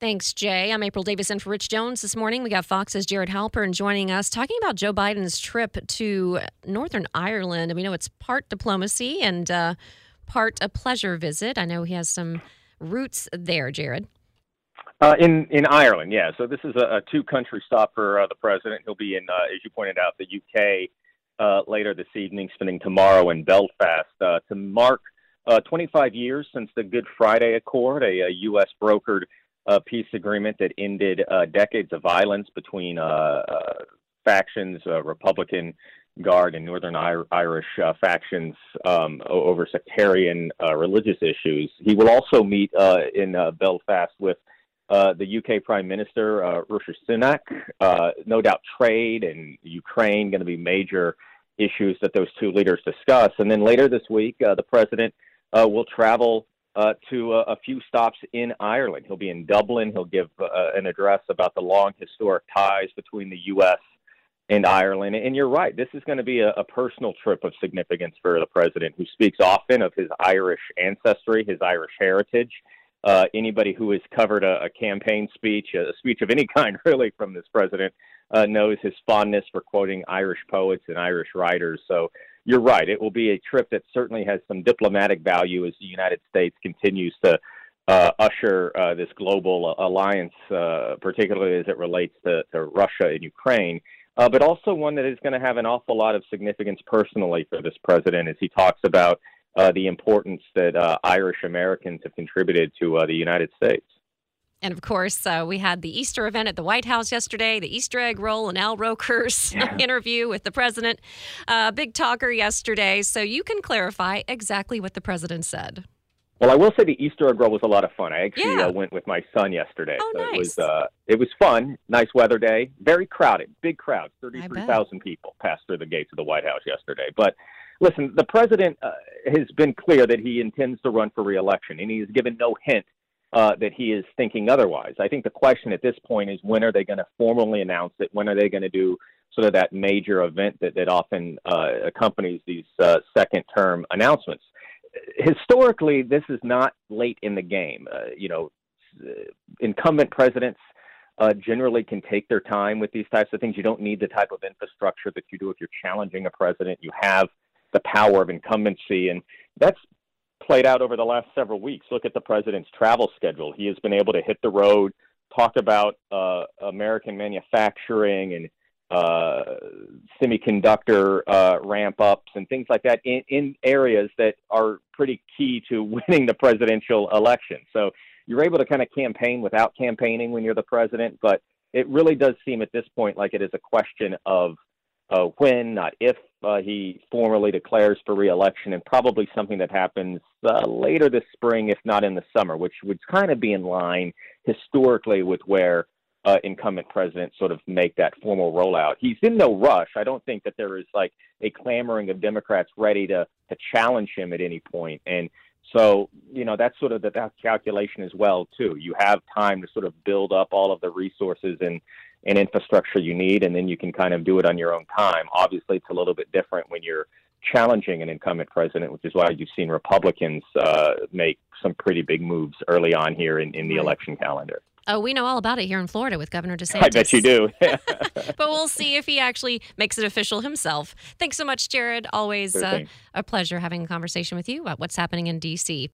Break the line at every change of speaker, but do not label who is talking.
Thanks, Jay. I'm April Davis for Rich Jones this morning. We got Fox's Jared Halpern joining us, talking about Joe Biden's trip to Northern Ireland. And we know it's part diplomacy and uh, part a pleasure visit. I know he has some roots there, Jared.
Uh, in in Ireland, yeah. So this is a, a two country stop for uh, the president. He'll be in, uh, as you pointed out, the UK uh, later this evening, spending tomorrow in Belfast uh, to mark uh, 25 years since the Good Friday Accord, a, a U.S. brokered peace agreement that ended decades of violence between factions, Republican Guard and Northern Irish uh, factions um, over sectarian uh, religious issues. He will also meet uh, in Belfast with uh, the UK Prime Minister uh, Rishi Sunak. Uh, no doubt, trade and Ukraine going to be major issues that those two leaders discuss. And then later this week, uh, the president uh, will travel uh, to a, a, few stops in Ireland. He'll be in Dublin. He'll give an address about the long historic ties between the U.S. and Ireland. And you're right, this is going to be a, a personal trip of significance for the president, who speaks often of his Irish ancestry, his Irish heritage. Uh, anybody who has covered a, a, campaign speech, a speech of any kind, really, from this president, uh, knows his fondness for quoting Irish poets and Irish writers. So you're right. It will be a trip that certainly has some diplomatic value as the United States continues to uh, usher uh, this global alliance, uh, particularly as it relates to, to Russia and Ukraine. Uh, but also one that is going to have an awful lot of significance personally for this president as he talks about uh, the importance that uh, Irish Americans have contributed to uh, the United States.
And of course, uh, we had the Easter event at the White House yesterday, the Easter egg roll and Al Roker's yeah. interview with the president. Uh, big talker yesterday. So you can clarify exactly what the president said.
Well, I will say the Easter egg roll was a lot of fun. I actually yeah. uh, went with my son yesterday.
Oh,
so
nice.
It was uh, it was fun. Nice weather day. Very crowded. Big crowd. Thirty three thousand people passed through the gates of the White House yesterday. But listen, the president uh, has been clear that he intends to run for reelection, and he has given no hint uh, that he is thinking otherwise. I think the question at this point is when are they going to formally announce it? When are they going to do sort of that major event that, that often uh, accompanies these uh, second term announcements? Historically, this is not late in the game. Uh, you know, incumbent presidents uh, generally can take their time with these types of things. You don't need the type of infrastructure that you do if you're challenging a president. You have the power of incumbency. And that's played out over the last several weeks. Look at the president's travel schedule. He has been able to hit the road, talk about uh, American manufacturing and uh, semiconductor uh, ramp ups and things like that in, in areas that are pretty key to winning the presidential election. So you're able to kind of campaign without campaigning when you're the president, but it really does seem at this point like it is a question of uh, when, not if, uh, he formally declares for reelection, and probably something that happens uh, later this spring, if not in the summer, which would kind of be in line historically with where uh, incumbent presidents sort of make that formal rollout. He's in no rush. I don't think that there is like a clamoring of Democrats ready to to challenge him at any point. and so you know that's sort of the that calculation as well too. You have time to sort of build up all of the resources and and infrastructure you need, and then you can kind of do it on your own time. Obviously, it's a little bit different when you're challenging an incumbent president, which is why you've seen Republicans uh, make some pretty big moves early on here in, in the election calendar.
Oh, we know all about it here in Florida with Governor DeSantis.
I bet you do.
but we'll see if he actually makes it official himself. Thanks so much, Jared. Always uh, a pleasure having a conversation with you about what's happening in D.C.